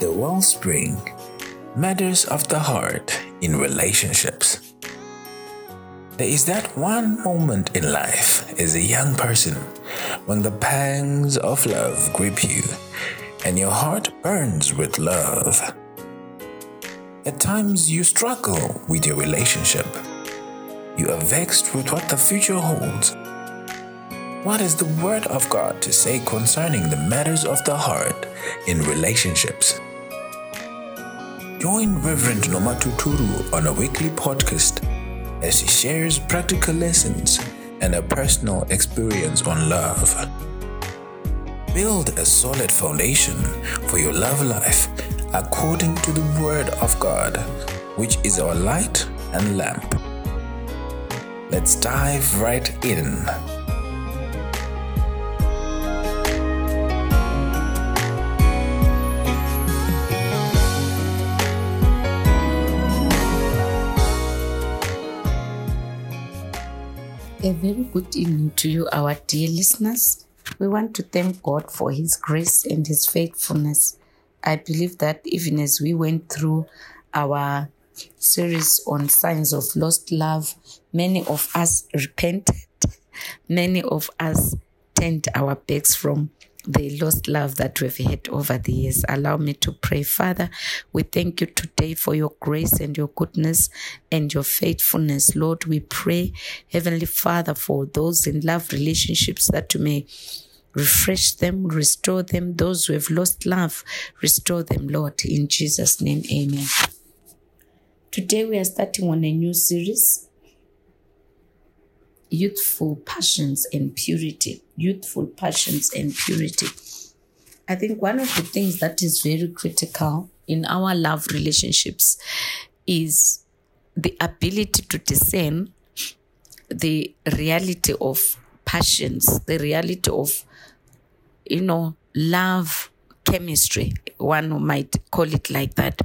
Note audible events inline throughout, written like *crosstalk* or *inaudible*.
The Wellspring Matters of the Heart in Relationships. There is that one moment in life as a young person when the pangs of love grip you and your heart burns with love. At times you struggle with your relationship. You are vexed with what the future holds. What is the Word of God to say concerning the matters of the heart in relationships? Join Reverend Noma Tuturu on a weekly podcast as he shares practical lessons and a personal experience on love. Build a solid foundation for your love life according to the Word of God, which is our light and lamp. Let's dive right in. A very good evening to you, our dear listeners. We want to thank God for His grace and His faithfulness. I believe that even as we went through our series on signs of lost love, many of us repented, *laughs* many of us turned our backs from the lost love that we've had over the years. Allow me to pray. Father, we thank you today for your grace and your goodness and your faithfulness. Lord, we pray, Heavenly Father, for those in love relationships that you may refresh them, restore them. Those who have lost love, restore them, Lord. In Jesus' name, amen. Today we are starting on a new series youthful passions and purity. Youthful passions and purity. I think one of the things that is very critical in our love relationships is the ability to discern the reality of passions, the reality of, you know, love chemistry. One might call it like that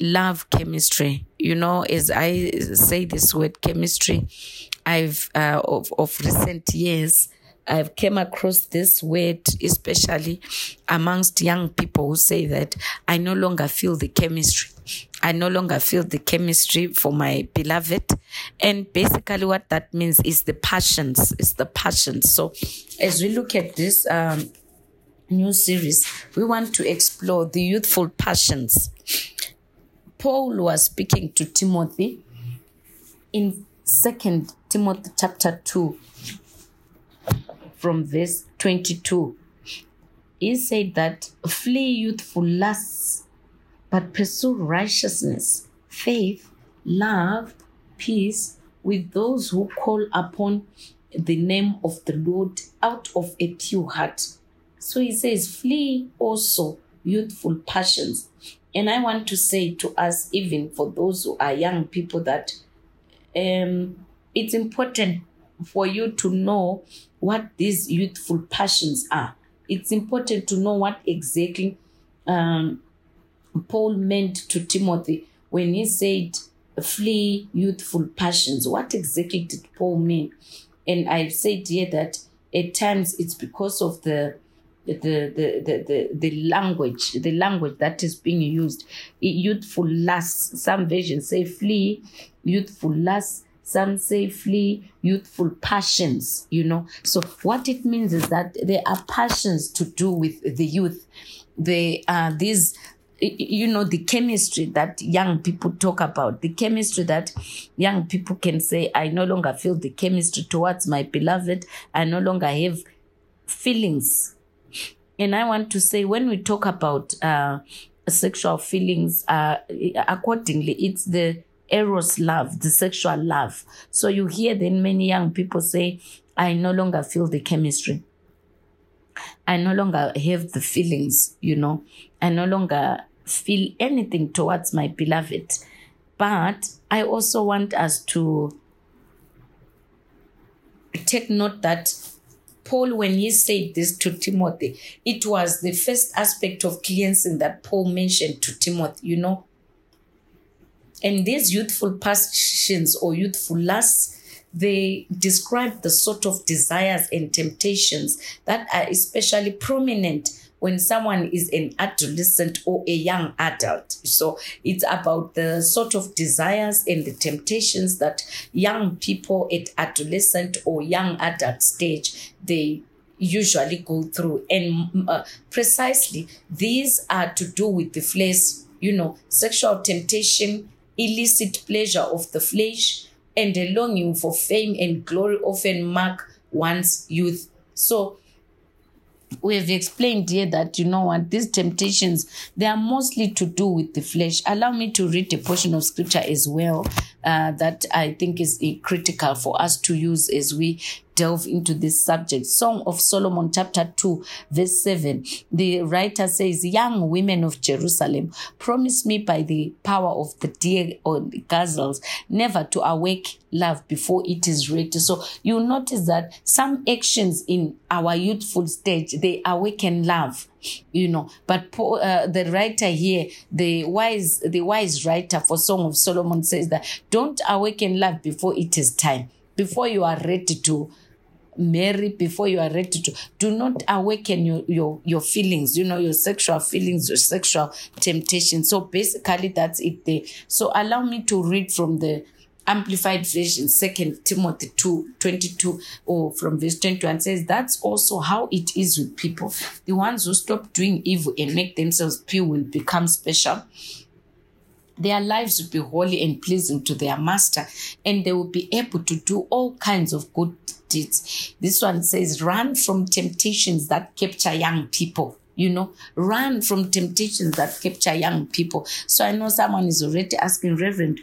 love chemistry. You know, as I say this word chemistry, I've uh, of of recent years. I've came across this word, especially amongst young people who say that I no longer feel the chemistry. I no longer feel the chemistry for my beloved. And basically what that means is the passions, It's the passions. So as we look at this um, new series, we want to explore the youthful passions Paul was speaking to Timothy in Second Timothy chapter 2 from verse 22. He said that flee youthful lusts, but pursue righteousness, faith, love, peace with those who call upon the name of the Lord out of a pure heart. So he says, flee also youthful passions. And I want to say to us, even for those who are young people, that um, it's important for you to know what these youthful passions are. It's important to know what exactly um, Paul meant to Timothy when he said, flee youthful passions. What exactly did Paul mean? And I've said here that at times it's because of the the, the, the, the, the language, the language that is being used. Youthful lust, some versions say flee, youthful lust, some say flee, youthful passions, you know. So what it means is that there are passions to do with the youth. They are these you know the chemistry that young people talk about the chemistry that young people can say i no longer feel the chemistry towards my beloved i no longer have feelings and I want to say, when we talk about uh, sexual feelings, uh, accordingly, it's the eros love, the sexual love. So you hear then many young people say, I no longer feel the chemistry. I no longer have the feelings, you know. I no longer feel anything towards my beloved. But I also want us to take note that Paul, when he said this to Timothy, it was the first aspect of cleansing that Paul mentioned to Timothy, you know. And these youthful passions or youthful lusts, they describe the sort of desires and temptations that are especially prominent when someone is an adolescent or a young adult. So it's about the sort of desires and the temptations that young people at adolescent or young adult stage they usually go through and uh, precisely these are to do with the flesh you know sexual temptation illicit pleasure of the flesh and a longing for fame and glory often mark one's youth. So we have explained here that you know what these temptations they are mostly to do with the flesh. Allow me to read a portion of scripture as well uh, that i think is uh, critical for us to use as we delve into this subject. Song of Solomon, chapter 2, verse 7. The writer says, Young women of Jerusalem, promise me by the power of the deer or the gazelles never to awake love before it is ready. So you notice that some actions in our youthful stage, they awaken love you know. But uh, the writer here the wise the wise writer for song of solomon says that don't awaken love before it is time. Before you are ready to marry before you are ready to do not awaken your your your feelings you know your sexual feelings your sexual temptation. So basically that's it there. So allow me to read from the amplified version second timothy 2 22 or from verse 21 says that's also how it is with people. The ones who stop doing evil and make themselves pure will become special. Their lives will be holy and pleasing to their master, and they will be able to do all kinds of good deeds. This one says, run from temptations that capture young people. You know run from temptations that capture young people. So i know someone is already asking reverend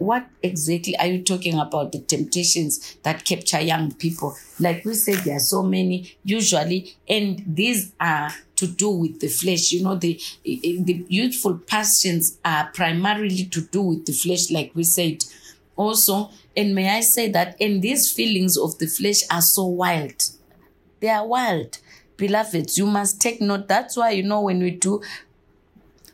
what exactly are you talking about the temptations that capture young people like we said there are so many usually and these are to do with the flesh you know the the youthful passions are primarily to do with the flesh like we said also and may I say that, and these feelings of the flesh are so wild. They are wild. Beloveds, you must take note. That's why, you know, when we do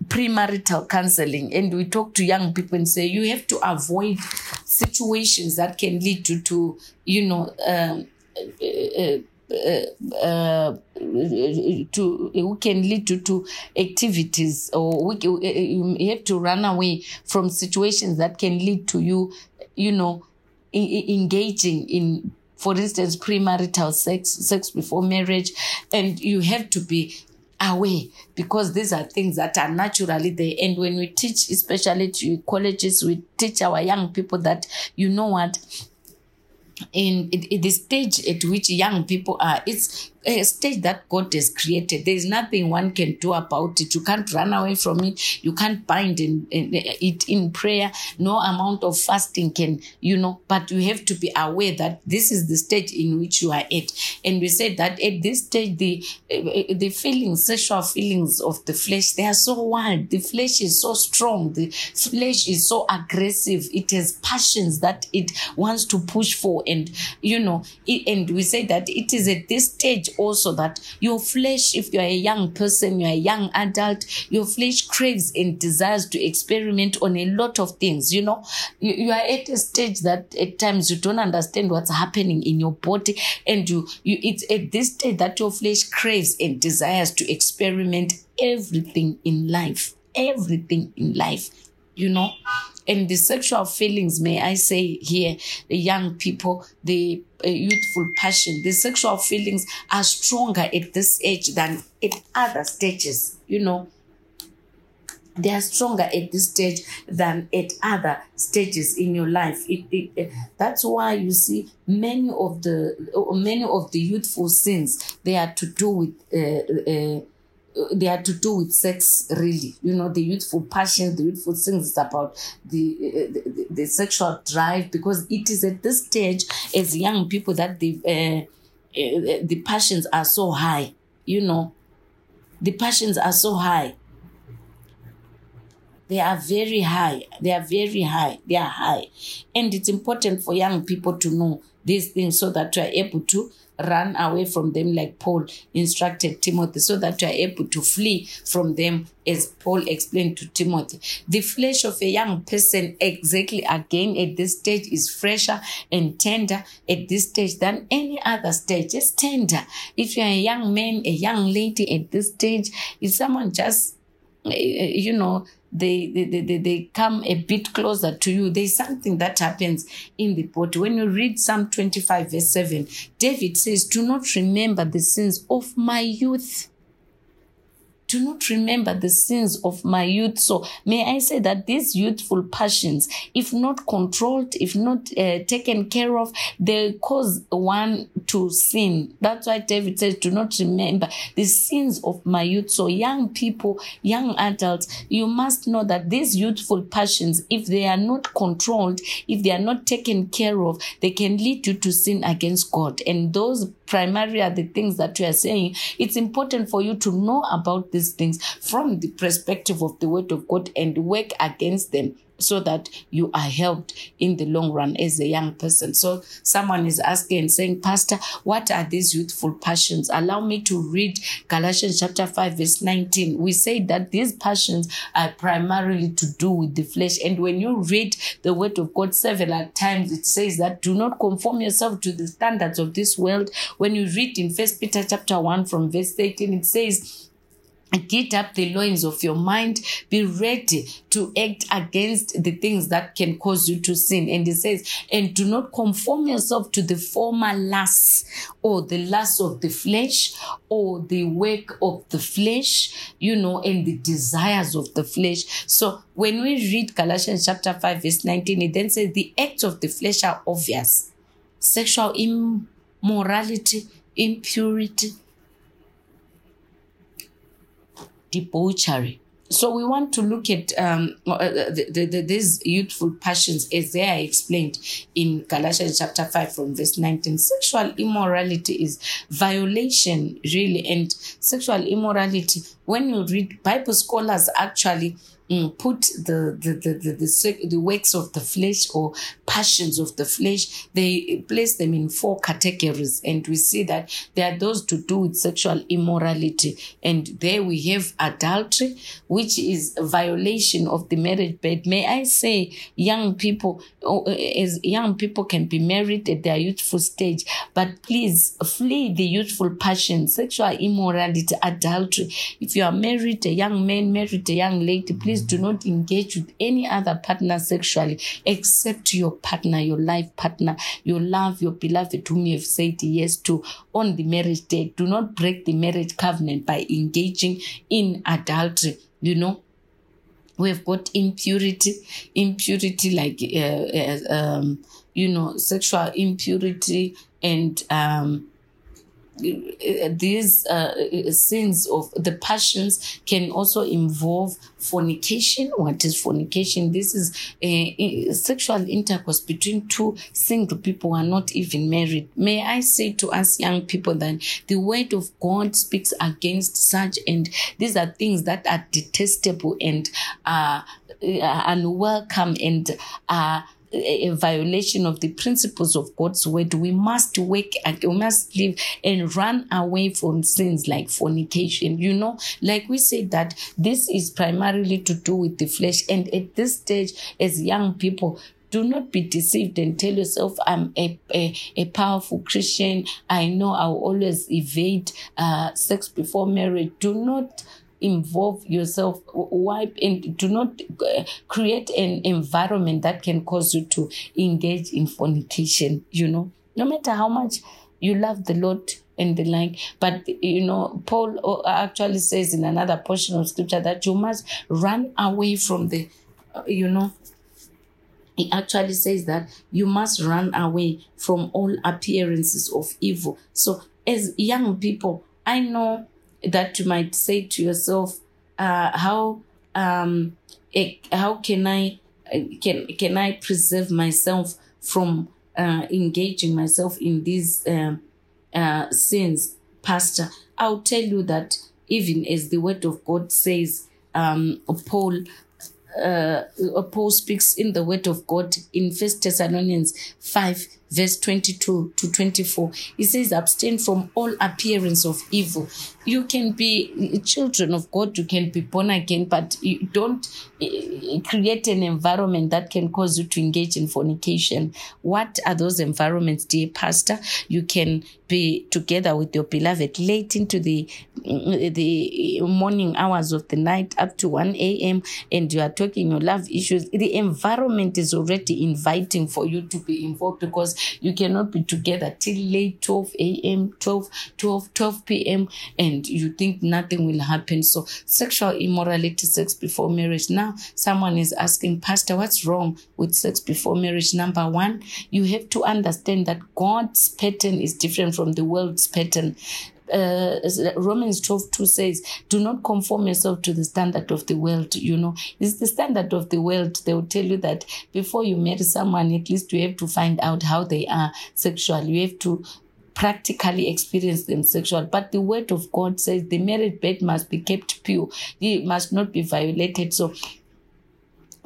premarital counseling and we talk to young people and say, you have to avoid situations that can lead to, to you know, um, uh, uh, uh, uh, to who can lead to, to activities or we, you have to run away from situations that can lead to you you know engaging in for instance premarital sex sex before marriage. And you have to be aware because these are things that are naturally there and when we teach especially to colleges we teach our young people that you know what in, in, in the stage at which young people are it's a stage that God has created. There is nothing one can do about it. You can't run away from it. You can't bind in, in, it in prayer. No amount of fasting can, you know, but you have to be aware that this is the stage in which you are at. And we said that at this stage, the, the feelings, sexual feelings of the flesh, they are so wild. The flesh is so strong. The flesh is so aggressive. It has passions that it wants to push for. And, you know, it, and we say that it is at this stage also that your flesh, if you're a young person, you're a young adult, your flesh craves and desires to experiment on a lot of things. You know, you, you are at a stage that at times you don't understand what's happening in your body, and you, you it's at this stage that your flesh craves and desires to experiment everything in life, everything in life. You know, and the sexual feelings, may I say here, the young people, the uh, youthful passion, the sexual feelings are stronger at this age than at other stages, you know. They are stronger at this stage than at other stages in your life. It, it, it, that's why you see many of the many of the youthful sins they are to do with uh, uh, they are to do with sex really. You know the youthful passion the youthful things is about the, uh, the, the sexual drive because it is at this stage as young people that the uh, uh, the passions are so high you know. The passions are so high. They are very high. They are very high. They are high. And it's important for young people to know these things so that you are able to run away from them like Paul instructed Timothy so that you are able to flee from them as Paul explained to Timothy. The flesh of a young person exactly again at this stage is fresher and tender at this stage than any other stage. It's tender. If you're a young man, a young lady at this stage, if someone just Eh, you know they, they, they, they come a bit closer to you. There's something that happens in the body. When you read Psalm 25, verse 7, David says, Do not remember the sins of my youth do not remember the sins of my youth. So may I say that these youthful passions, if not controlled, if not uh, taken care of, they cause one to sin. That's why David says, do not remember the sins of my youth. So young people, young adults, you must know that these youthful passions, if they are not controlled, if they are not taken care of, they can lead you to sin against God. And those primarily are the things that we are saying. It's important for you to know about these things from the perspective of the word of God and work against them so that you are helped in the long run as a young person. So someone is asking and saying, Pastor, what are these youthful passions? Allow me to read Galatians chapter 5, verse 19. We say that these passions are primarily to do with the flesh. And when you read the word of God several times, it says that do not conform yourself to the standards of this world. When you read in First Peter chapter 1 from verse 18, it says, Get up the loins of your mind. Be ready to act against the things that can cause you to sin. And he says, and do not conform yourself to the former lusts or the lusts of the flesh or the work of the flesh, you know, and the desires of the flesh. So when we read Galatians chapter 5, verse 19, it then says, the acts of the flesh are obvious sexual immorality, impurity debauchery. So we want to look at um, uh, the, the, the, these youthful passions as they are explained in Galatians chapter 5 from verse 19. Sexual immorality is violation, really, and sexual immorality, when you read Bible scholars actually mm, put the the, the, the, the, the works of the flesh or passions of the flesh, they place them in four categories. And we see that there are those to do with sexual immorality. And there we have adultery, which is a violation of the marriage bed. May I say, young people, oh, as young people can be married at their youthful stage, but please flee the youthful passion, sexual immorality, adultery. If you are married, a young man married a young lady, please please do not engage with any other partner sexually except your partner, your life partner, your love, your beloved whom you have said yes to on the marriage day. Do not break the marriage covenant by engaging in adultery. You know, we've got impurity, impurity like, uh, uh, um, you know, sexual impurity and, um, these uh, sins of the passions can also involve fornication. What is fornication? This is a, sexual intercourse between two single people who are not even married. May I say to us young people that the word of God speaks against such, and these are things that are detestable and uh, unwelcome and uh, a violation of the principles of God's word, we must work and we must live and run away from sins like fornication. You know, like we said that this is primarily to do with the flesh. And at this stage, as young people, do not be deceived and tell yourself i'm a, a, a powerful christian i know i'll always evade uh, sex before marriage do not involve yourself wipe and do not uh, create an environment that can cause you to engage in fornication you know. No matter how much you love the lord and the like but you know paul uh, actually says in another portion of scripture that you must run away from the uh, you know he actually says that you must run away from all appearances of evil. So as young people i know that you might say to yourself, uh, how um, how can I can can I preserve myself from uh, engaging myself in these uh, uh, sins, Pastor? I'll tell you that even as the Word of God says, um, Paul uh, Paul speaks in the Word of God in First Thessalonians 5, verse 22 to 24. He says, Abstain from all appearance of evil. You can be children of God, you can be born again, but you don't uh, create an environment that can cause you to engage in fornication. What are those environments, dear Pastor? You can be together with your beloved late into the the morning hours of the night up to 1 a.m. and you are talking your love issues. The environment is already inviting for you to be involved because you cannot be together till late 12 a.m., 12, 12, 12 p.m. and you think nothing will happen. So sexual immorality, sex before marriage. Now someone is asking, Pastor, what's wrong with sex before marriage? Number one, you have to understand that God's pattern is different from the world's pattern uh, Romans 12 2 says, Do not conform yourself to the standard of the world. You know, it's the standard of the world. They will tell you that before you marry someone, at least you have to find out how they are sexually. You have to practically experience them sexual. But the word of God says the married bed must be kept pure. It must not be violated. So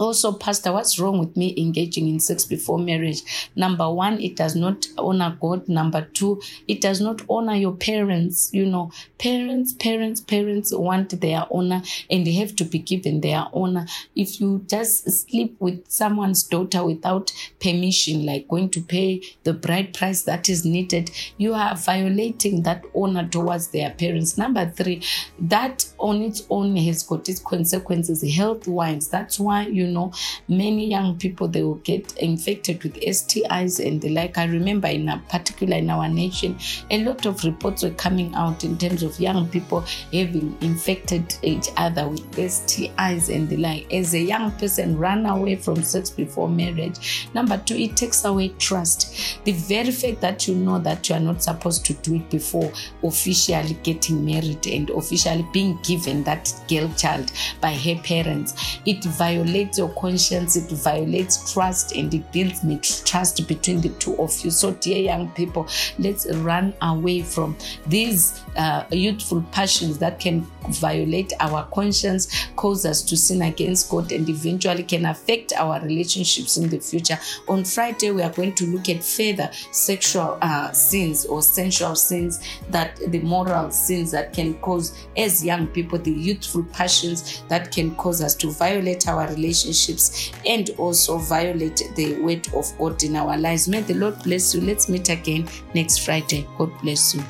also, Pastor, what's wrong with me engaging in sex before marriage? Number one, it does not honor God. Number two, it does not honor your parents. You know, parents, parents, parents want their honor and they have to be given their honor. If you just sleep with someone's daughter without permission, like going to pay the bride price that is needed, you are violating that honor towards their parents. Number three, that on its own has got its consequences health wise. That's why you know, many young people they will get infected with STIs and the like. I remember in a particular in our nation, a lot of reports were coming out in terms of young people having infected each other with STIs and the like. As a young person, run away from sex before marriage. Number two, it takes away trust. The very fact that you know that you are not supposed to do it before officially getting married and officially being given that girl child by her parents, it violates your conscience, it violates trust, and it builds mistrust between the two of you. So, dear young people, let's run away from these uh, youthful passions that can violate our conscience, cause us to sin against God, and eventually can affect our relationships in the future. On Friday, we are going to look at further sexual uh, sins or sensual sins that the moral sins that can cause, as young people, the youthful passions that can cause us to violate our relationships and also violate the word of God in our lives. May the Lord bless you. Let's meet again next Friday. God bless you.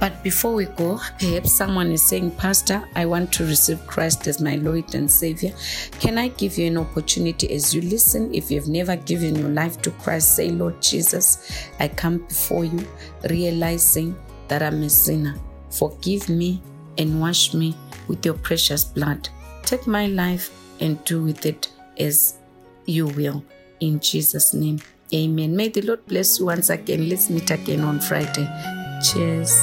But before we go, perhaps someone is saying, Pastor, I want to receive Christ as my Lord and Savior. Can I give you an opportunity as you listen? If you've never given your life to Christ, say, Lord Jesus, I come before you realizing that I'm a sinner. Forgive me and wash me with your precious blood. Take my life and do with it as you will. In Jesus' name, amen. May the Lord bless you once again. Let's meet again on Friday. Cheers.